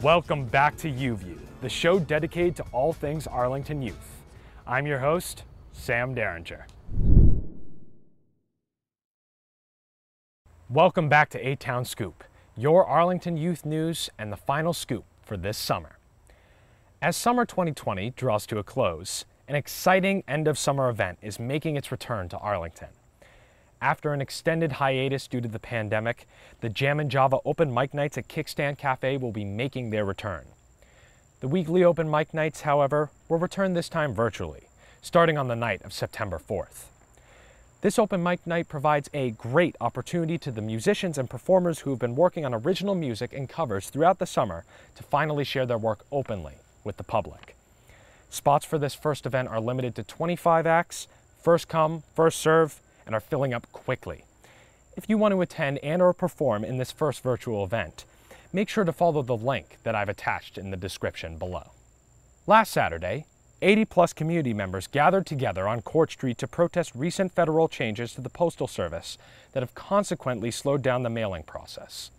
Welcome back to UView, the show dedicated to all things Arlington youth. I'm your host, Sam Derringer. Welcome back to A Town Scoop, your Arlington youth news and the final scoop for this summer. As summer 2020 draws to a close, an exciting end of summer event is making its return to Arlington. After an extended hiatus due to the pandemic, the Jammin' Java open mic nights at Kickstand Cafe will be making their return. The weekly open mic nights, however, will return this time virtually, starting on the night of September 4th. This open mic night provides a great opportunity to the musicians and performers who have been working on original music and covers throughout the summer to finally share their work openly with the public. Spots for this first event are limited to 25 acts, first come, first serve, and are filling up quickly. If you want to attend and or perform in this first virtual event, make sure to follow the link that I've attached in the description below. Last Saturday, 80 plus community members gathered together on Court Street to protest recent federal changes to the Postal Service that have consequently slowed down the mailing process.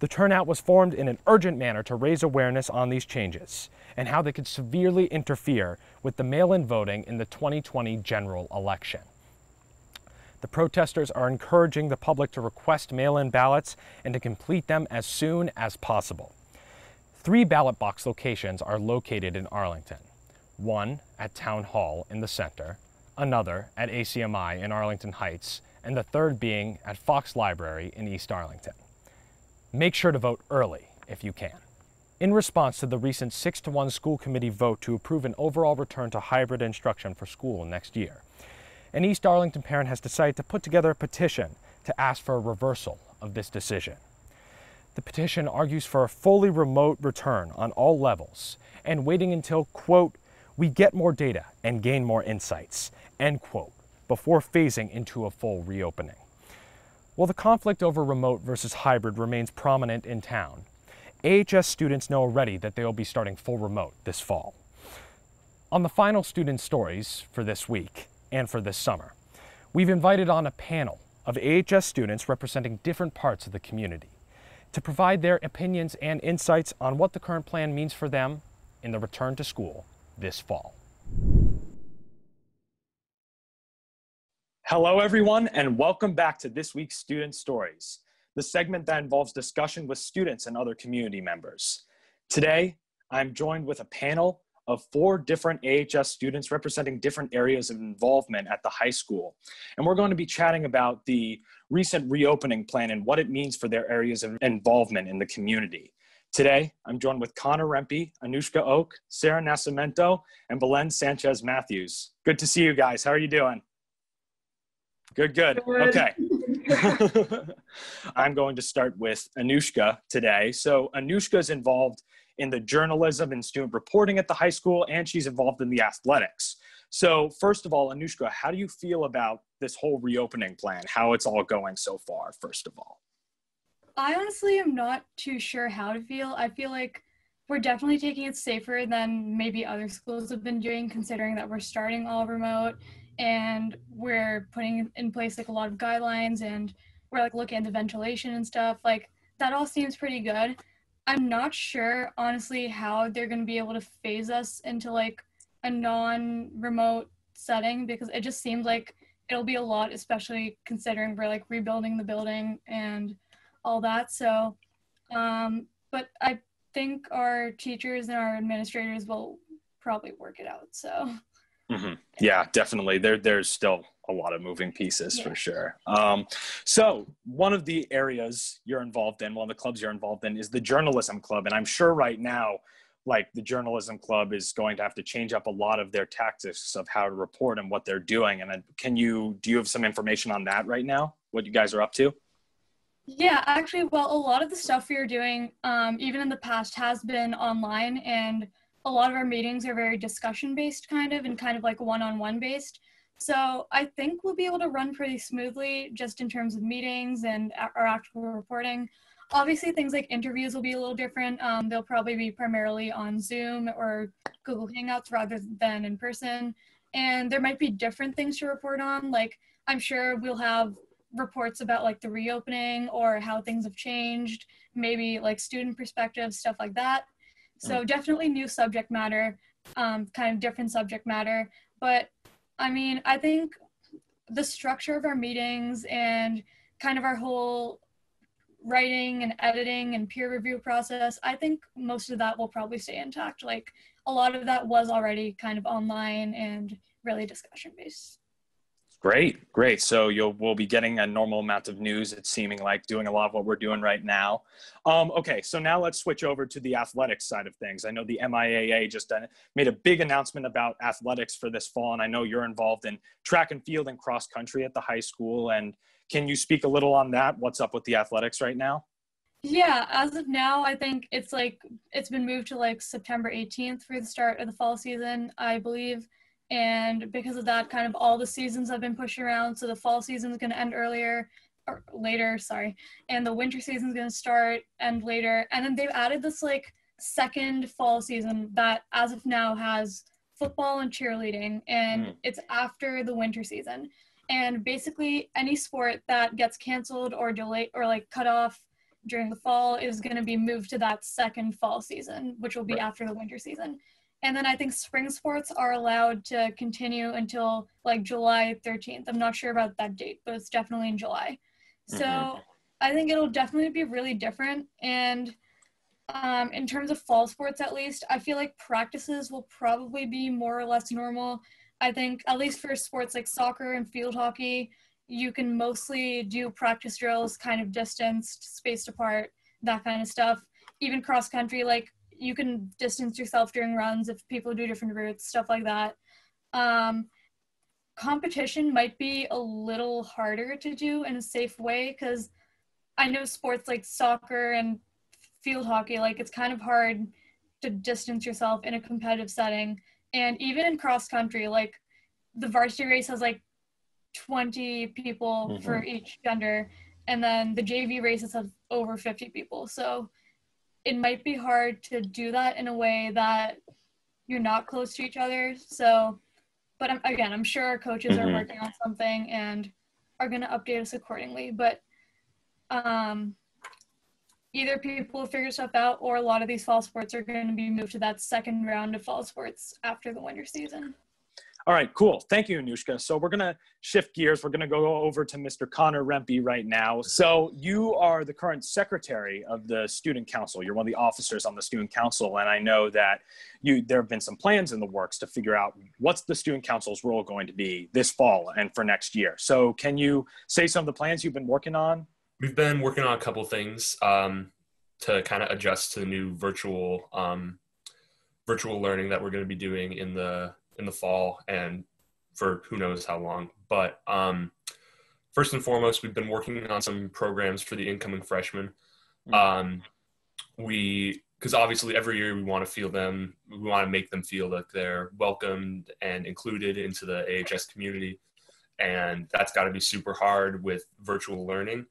The turnout was formed in an urgent manner to raise awareness on these changes and how they could severely interfere with the mail in voting in the 2020 general election. The protesters are encouraging the public to request mail in ballots and to complete them as soon as possible. Three ballot box locations are located in Arlington one at Town Hall in the center, another at ACMI in Arlington Heights, and the third being at Fox Library in East Arlington. Make sure to vote early if you can. In response to the recent 6 to 1 school committee vote to approve an overall return to hybrid instruction for school next year, an East Arlington parent has decided to put together a petition to ask for a reversal of this decision. The petition argues for a fully remote return on all levels and waiting until, quote, we get more data and gain more insights, end quote, before phasing into a full reopening. While the conflict over remote versus hybrid remains prominent in town, AHS students know already that they will be starting full remote this fall. On the final student stories for this week, and for this summer. We've invited on a panel of AHS students representing different parts of the community to provide their opinions and insights on what the current plan means for them in the return to school this fall. Hello, everyone, and welcome back to this week's Student Stories, the segment that involves discussion with students and other community members. Today, I'm joined with a panel of four different AHS students representing different areas of involvement at the high school. And we're going to be chatting about the recent reopening plan and what it means for their areas of involvement in the community. Today, I'm joined with Connor Rempe, Anushka Oak, Sarah Nascimento, and Belen Sanchez Matthews. Good to see you guys. How are you doing? Good, good. good. Okay. I'm going to start with Anushka today. So, Anushka is involved in the journalism and student reporting at the high school, and she's involved in the athletics. So, first of all, Anushka, how do you feel about this whole reopening plan? How it's all going so far, first of all? I honestly am not too sure how to feel. I feel like we're definitely taking it safer than maybe other schools have been doing, considering that we're starting all remote and we're putting in place like a lot of guidelines and we're like looking at the ventilation and stuff. Like that all seems pretty good. I'm not sure, honestly, how they're going to be able to phase us into like a non remote setting because it just seems like it'll be a lot, especially considering we're like rebuilding the building and all that. So, um, but I think our teachers and our administrators will probably work it out. So, mm-hmm. yeah, definitely. There, there's still a lot of moving pieces yeah. for sure. Um, so one of the areas you're involved in, one of the clubs you're involved in, is the journalism club, and I'm sure right now, like the journalism club is going to have to change up a lot of their tactics of how to report and what they're doing. And can you do you have some information on that right now? What you guys are up to? Yeah, actually, well, a lot of the stuff we are doing, um, even in the past, has been online, and a lot of our meetings are very discussion based, kind of, and kind of like one on one based. So I think we'll be able to run pretty smoothly just in terms of meetings and our actual reporting. Obviously, things like interviews will be a little different. Um, they'll probably be primarily on Zoom or Google Hangouts rather than in person. And there might be different things to report on. Like, I'm sure we'll have reports about like the reopening or how things have changed, maybe like student perspectives, stuff like that. So mm. definitely new subject matter, um, kind of different subject matter. But I mean, I think the structure of our meetings and kind of our whole writing and editing and peer review process, I think most of that will probably stay intact. Like a lot of that was already kind of online and really discussion based. Great, great. So you'll we'll be getting a normal amount of news. It's seeming like doing a lot of what we're doing right now. Um, okay, so now let's switch over to the athletics side of things. I know the MIAA just uh, made a big announcement about athletics for this fall, and I know you're involved in track and field and cross country at the high school. And can you speak a little on that? What's up with the athletics right now? Yeah, as of now, I think it's like it's been moved to like September 18th for the start of the fall season, I believe. And because of that, kind of all the seasons have been pushed around. So the fall season is going to end earlier or later, sorry, and the winter season is going to start end later. And then they've added this like second fall season that, as of now, has football and cheerleading, and mm. it's after the winter season. And basically, any sport that gets canceled or delayed or like cut off during the fall is going to be moved to that second fall season, which will be right. after the winter season. And then I think spring sports are allowed to continue until like July 13th. I'm not sure about that date, but it's definitely in July. So mm-hmm. I think it'll definitely be really different. And um, in terms of fall sports, at least, I feel like practices will probably be more or less normal. I think, at least for sports like soccer and field hockey, you can mostly do practice drills kind of distanced, spaced apart, that kind of stuff. Even cross country, like you can distance yourself during runs if people do different routes, stuff like that. Um, competition might be a little harder to do in a safe way because I know sports like soccer and field hockey, like it's kind of hard to distance yourself in a competitive setting. And even in cross country, like the varsity race has like 20 people mm-hmm. for each gender, and then the JV races have over 50 people. So it might be hard to do that in a way that you're not close to each other. So, but I'm, again, I'm sure our coaches mm-hmm. are working on something and are going to update us accordingly. But um, either people will figure stuff out, or a lot of these fall sports are going to be moved to that second round of fall sports after the winter season. All right, cool. Thank you, Anushka. So we're going to shift gears. We're going to go over to Mr. Connor Rempe right now. So you are the current secretary of the student council. You're one of the officers on the student council, and I know that you there have been some plans in the works to figure out what's the student council's role going to be this fall and for next year. So can you say some of the plans you've been working on? We've been working on a couple things um, to kind of adjust to the new virtual um, virtual learning that we're going to be doing in the in the fall and for who knows how long. But um, first and foremost, we've been working on some programs for the incoming freshmen. Hmm. Um, we because obviously every year we want to feel them, we want to make them feel that they're welcomed and included into the AHS community, and that's got to be super hard with virtual learning.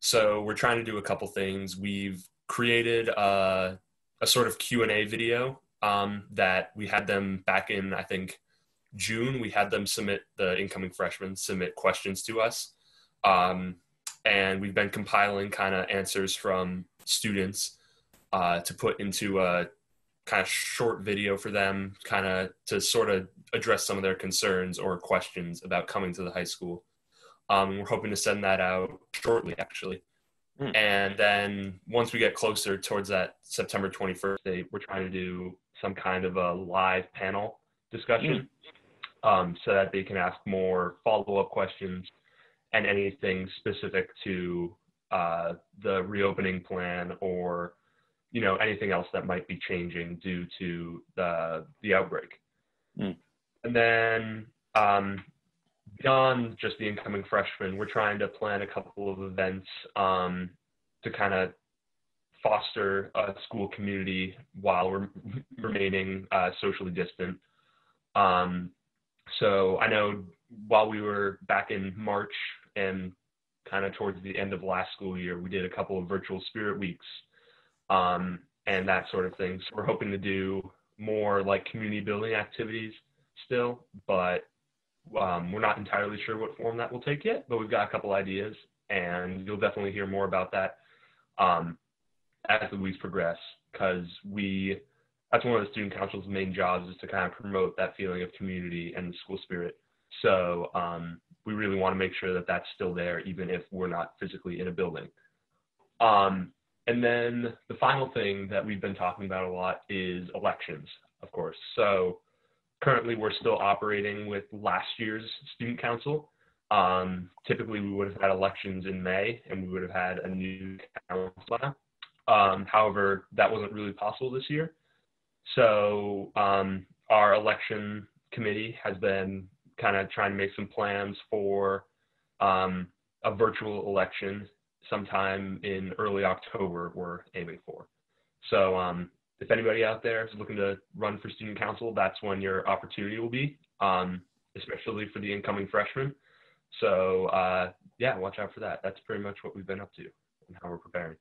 So we're trying to do a couple things. We've created a, a sort of Q and A video um, that we had them back in, I think, June. We had them submit the incoming freshmen submit questions to us. Um, and we've been compiling kind of answers from students uh, to put into a kind of short video for them, kind of to sort of address some of their concerns or questions about coming to the high school. Um, we're hoping to send that out shortly, actually. Mm. And then once we get closer towards that September 21st date, we're trying to do some kind of a live panel discussion mm. um, so that they can ask more follow-up questions and anything specific to uh, the reopening plan or you know anything else that might be changing due to the the outbreak mm. and then um, beyond just the incoming freshmen we're trying to plan a couple of events um, to kind of foster a school community while we're remaining uh, socially distant. Um, so I know while we were back in March and kind of towards the end of last school year, we did a couple of virtual spirit weeks um, and that sort of thing. So we're hoping to do more like community building activities still, but Um, we're not entirely sure what form that will take yet, but we've got a couple ideas, and you'll definitely hear more about that um, as the weeks progress because we that's one of the student council's main jobs is to kind of promote that feeling of community and school spirit. So um, we really want to make sure that that's still there, even if we're not physically in a building. Um, and then the final thing that we've been talking about a lot is elections, of course. So currently we're still operating with last year's student council. Um, typically we would have had elections in May and we would have had a new council. Um, however, that wasn't really possible this year. So um, our election committee has been kind of trying to make some plans for um, a virtual election sometime in early October. We're aiming for. So um, if anybody out there is looking to run for student council, that's when your opportunity will be, um, especially for the incoming freshmen. So uh, yeah, watch out for that. That's pretty much what we've been up to and how we're preparing.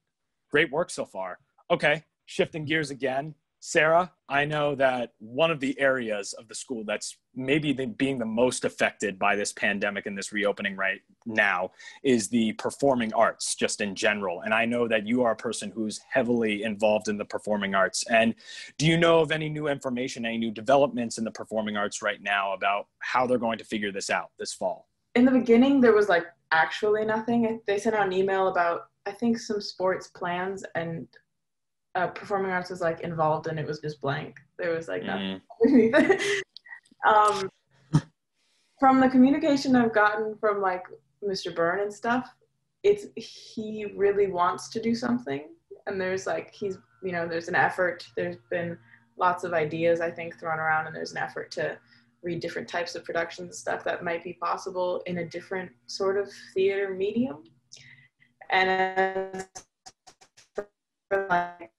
Great work so far. Okay, shifting gears again. Sarah, I know that one of the areas of the school that's maybe the, being the most affected by this pandemic and this reopening right now is the performing arts, just in general. And I know that you are a person who's heavily involved in the performing arts. And do you know of any new information, any new developments in the performing arts right now about how they're going to figure this out this fall? In the beginning, there was like actually nothing. They sent out an email about, I think, some sports plans and uh, performing arts was like involved and it was just blank. There was like nothing. Mm. um, from the communication I've gotten from like Mr. Byrne and stuff, it's he really wants to do something, and there's like he's you know there's an effort. There's been lots of ideas I think thrown around, and there's an effort to read different types of productions and stuff that might be possible in a different sort of theater medium. And for like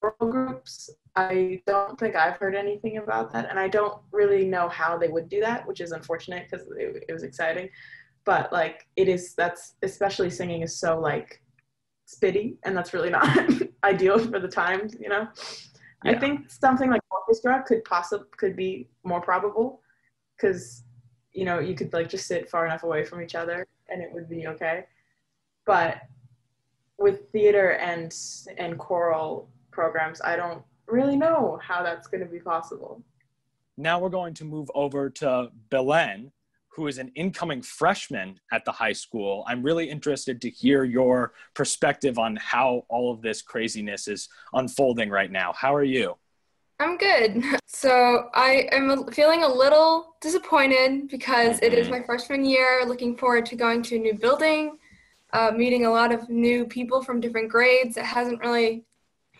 groups. I don't think I've heard anything about that, and I don't really know how they would do that, which is unfortunate because it, it was exciting. But like, it is that's especially singing is so like spitty, and that's really not ideal for the times, you know. Yeah. I think something like orchestra could possibly could be more probable because you know you could like just sit far enough away from each other and it would be okay. But with theater and and choral programs, I don't really know how that's going to be possible. Now we're going to move over to Belen, who is an incoming freshman at the high school. I'm really interested to hear your perspective on how all of this craziness is unfolding right now. How are you? I'm good. So I am feeling a little disappointed because mm-hmm. it is mm-hmm. my freshman year, looking forward to going to a new building, uh, meeting a lot of new people from different grades. It hasn't really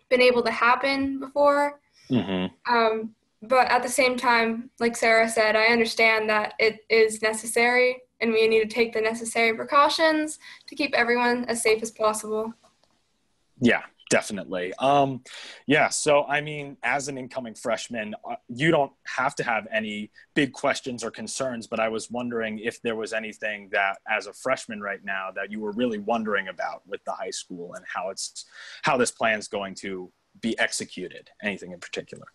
been able to happen before. Mm-hmm. Um, but at the same time, like Sarah said, I understand that it is necessary and we need to take the necessary precautions to keep everyone as safe as possible. Yeah, definitely. Um, yeah, so I mean, as an incoming freshman, uh, you don't have to have any big questions or concerns, but I was wondering if there was anything that, as a freshman right now, that you were really wondering about with the high school and how it's how this plan is going to be executed. Anything in particular?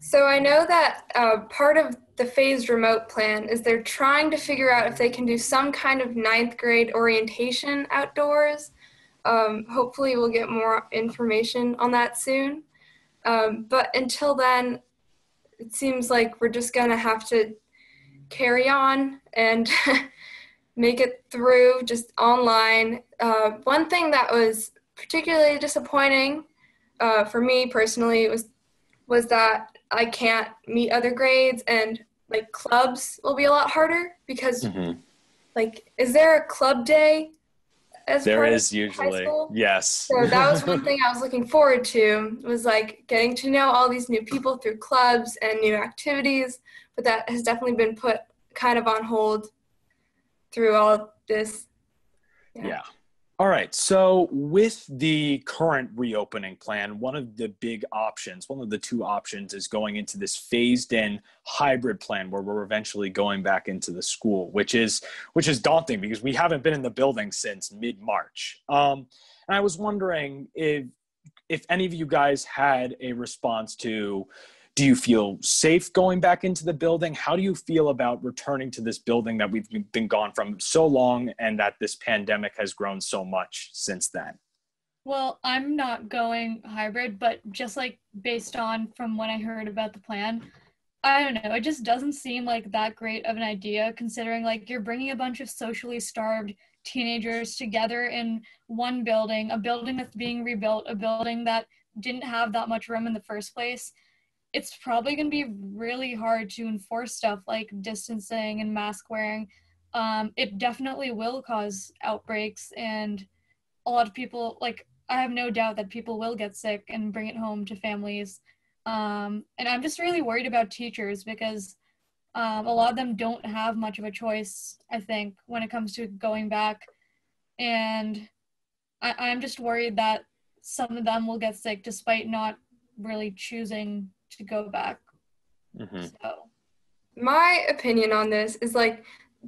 So I know that uh, part of the phased remote plan is they're trying to figure out if they can do some kind of ninth grade orientation outdoors. Um, hopefully, we'll get more information on that soon. Um, but until then, it seems like we're just going to have to carry on and make it through just online. Uh, one thing that was particularly disappointing uh, for me personally was was that I can't meet other grades and like clubs will be a lot harder because mm-hmm. like is there a club day as there is usually yes so that was one thing i was looking forward to was like getting to know all these new people through clubs and new activities but that has definitely been put kind of on hold through all this yeah. yeah. All right. So, with the current reopening plan, one of the big options, one of the two options is going into this phased in hybrid plan where we're eventually going back into the school, which is which is daunting because we haven't been in the building since mid-March. Um, and I was wondering if if any of you guys had a response to do you feel safe going back into the building? How do you feel about returning to this building that we've been gone from so long and that this pandemic has grown so much since then? Well, I'm not going hybrid, but just like based on from when I heard about the plan, I don't know. It just doesn't seem like that great of an idea considering like you're bringing a bunch of socially starved teenagers together in one building, a building that's being rebuilt, a building that didn't have that much room in the first place. It's probably going to be really hard to enforce stuff like distancing and mask wearing. Um, it definitely will cause outbreaks, and a lot of people, like, I have no doubt that people will get sick and bring it home to families. Um, and I'm just really worried about teachers because um, a lot of them don't have much of a choice, I think, when it comes to going back. And I, I'm just worried that some of them will get sick despite not really choosing to go back. Mm-hmm. So, My opinion on this is like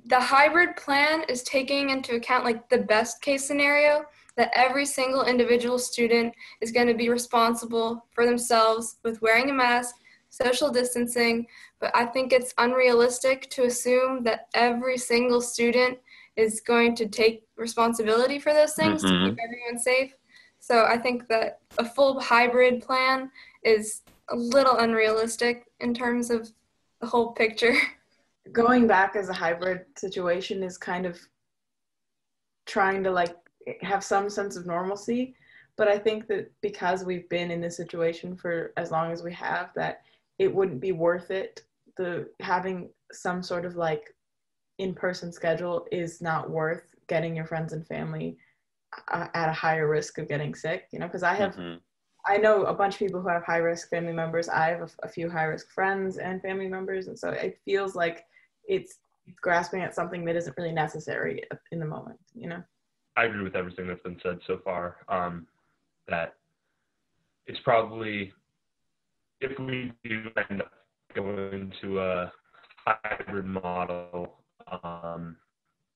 the hybrid plan is taking into account like the best case scenario that every single individual student is going to be responsible for themselves with wearing a mask, social distancing, but I think it's unrealistic to assume that every single student is going to take responsibility for those things Mhm. to keep everyone safe. So I think that a full hybrid plan is a little unrealistic in terms of the whole picture. going back as a hybrid situation is kind of trying to like have some sense of normalcy but i think that because we've been in this situation for as long as we have that it wouldn't be worth it the having some sort of like in-person schedule is not worth getting your friends and family uh, at a higher risk of getting sick you know because i have Mhm. I know a bunch of people who have high risk family members. I have a, a few high risk friends and family members, and so it feels like it's grasping at something that isn't really necessary in the moment. You know. I agree with everything that's been said so far. Um, that it's probably if we do end up going to a hybrid model, um,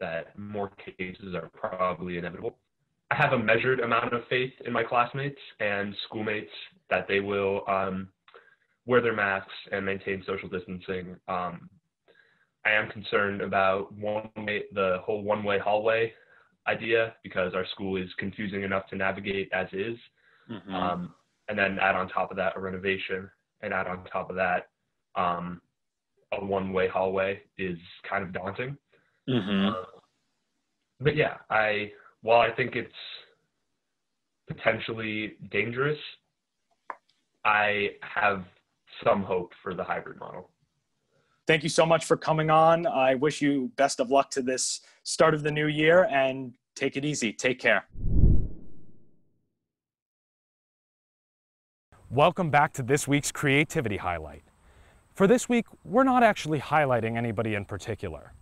that more cases are probably inevitable. I have a measured amount of faith in my classmates and schoolmates that they will um, wear their masks and maintain social distancing. Um, I am concerned about one way, the whole one-way hallway idea because our school is confusing enough to navigate as is. Mhm. Um, and then add on top of that a renovation, and add on top of that um, a one-way hallway is kind of daunting. Mhm. Uh, but yeah, I while I think it's potentially dangerous, I have some hope for the hybrid model. Thank you so much for coming on. I wish you best of luck to this start of the new year and take it easy. Take care. Welcome back to this week's Creativity Highlight. For this week, we're not actually highlighting anybody in particular.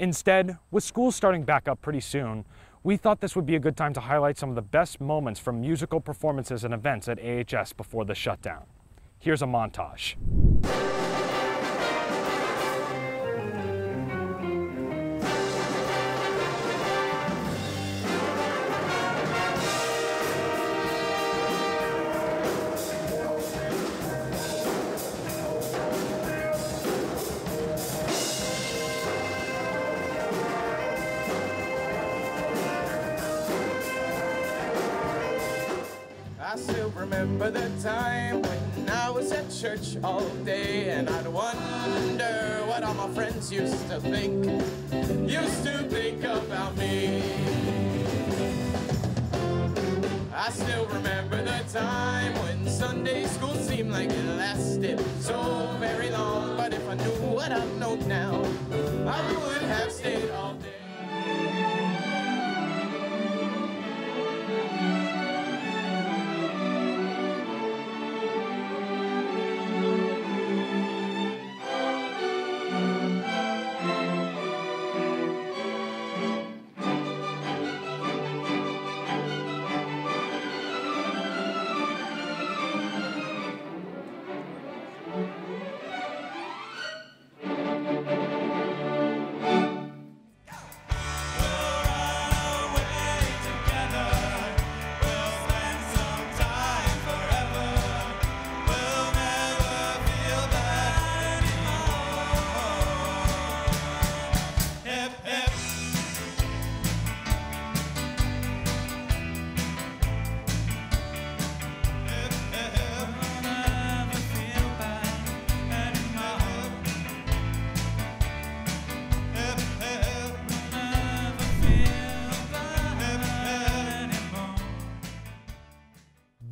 Instead, with school starting back up pretty soon, we thought this would be a good time to highlight some of the best moments from musical performances and events at AHS before the shutdown. Here's a montage. Friends used to think, used to think about me. I still remember the time when Sunday school seemed like it lasted so very long, but if I knew what I know now, I would have stayed all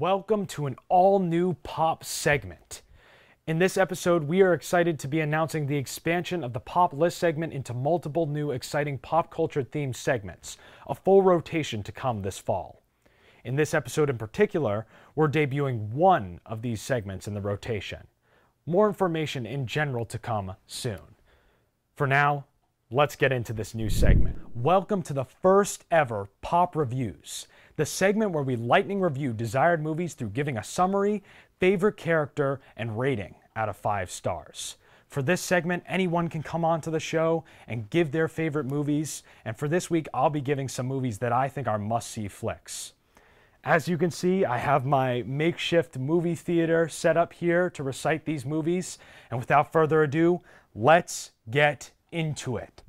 welcome to an all new pop segment. In this episode, we are excited to be announcing the expansion of the pop list segment into multiple new exciting pop culture themed segments, a full rotation to come this fall. In this episode in particular, we're debuting one of these segments in the rotation. More information in general to come soon. For now, let's get into this new segment. Welcome to the first ever Pop Reviews, the segment where we lightning review desired movies through giving a summary, favorite character, and rating out of five stars. For this segment, anyone can come on to the show and give their favorite movies. And for this week, I'll be giving some movies that I think are must see flicks. As you can see, I have my makeshift movie theater set up here to recite these movies. And without further ado, let's get into it.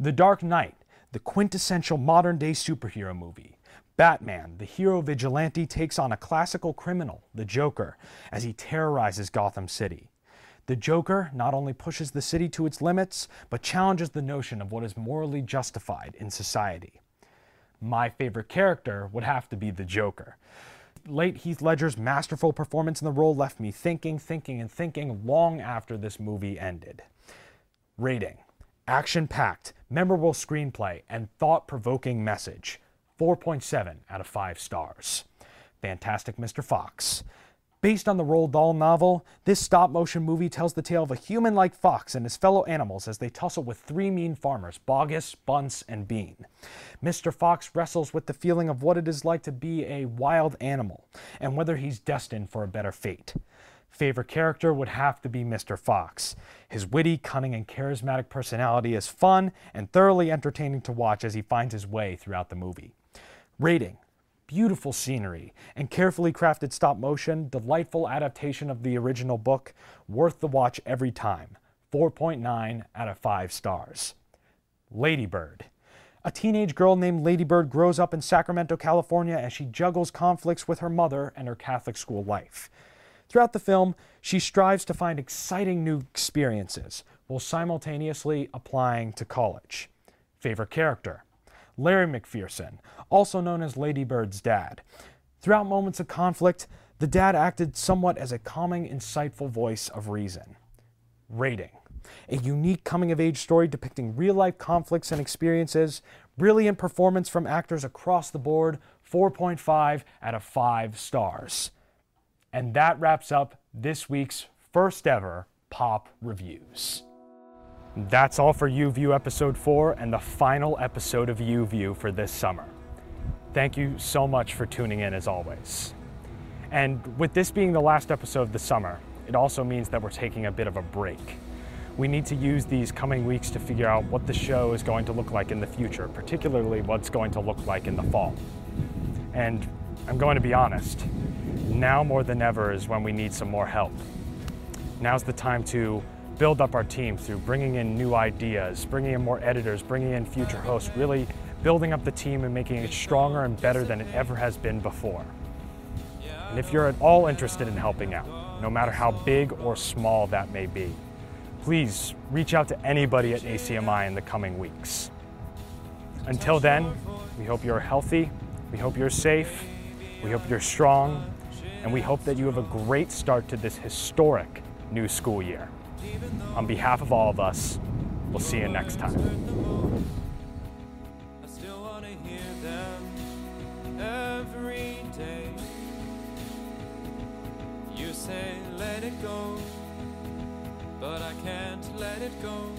The Dark Knight, the quintessential modern day superhero movie. Batman, the hero vigilante, takes on a classical criminal, the Joker, as he terrorizes Gotham City. The Joker not only pushes the city to its limits, but challenges the notion of what is morally justified in society. My favorite character would have to be the Joker. Late Heath Ledger's masterful performance in the role left me thinking, thinking, and thinking long after this movie ended. Rating Action packed, memorable screenplay, and thought provoking message. 4.7 out of 5 stars. Fantastic Mr. Fox. Based on the Roald Dahl novel, this stop motion movie tells the tale of a human like fox and his fellow animals as they tussle with three mean farmers Bogus, Bunce, and Bean. Mr. Fox wrestles with the feeling of what it is like to be a wild animal and whether he's destined for a better fate. Favorite character would have to be Mr. Fox. His witty, cunning, and charismatic personality is fun and thoroughly entertaining to watch as he finds his way throughout the movie. Rating beautiful scenery and carefully crafted stop motion, delightful adaptation of the original book, worth the watch every time. 4.9 out of 5 stars. Lady Bird. A teenage girl named Lady Bird grows up in Sacramento, California as she juggles conflicts with her mother and her Catholic school life. Throughout the film, she strives to find exciting new experiences while simultaneously applying to college. Favorite character? Larry McPherson, also known as Lady Bird's dad. Throughout moments of conflict, the dad acted somewhat as a calming, insightful voice of reason. Rating a unique coming of age story depicting real life conflicts and experiences, brilliant performance from actors across the board, 4.5 out of 5 stars. And that wraps up this week's first ever Pop Reviews. That's all for UView episode 4 and the final episode of UView for this summer. Thank you so much for tuning in as always. And with this being the last episode of the summer, it also means that we're taking a bit of a break. We need to use these coming weeks to figure out what the show is going to look like in the future, particularly what's going to look like in the fall. And I'm going to be honest, now more than ever is when we need some more help. Now's the time to build up our team through bringing in new ideas, bringing in more editors, bringing in future hosts, really building up the team and making it stronger and better than it ever has been before. And if you're at all interested in helping out, no matter how big or small that may be, please reach out to anybody at ACMI in the coming weeks. Until then, we hope you're healthy, we hope you're safe, we hope you're strong, and we hope that you have a great start to this historic new school year. On behalf of all of us, we'll see you next time. You say let it go, but I can't let it go.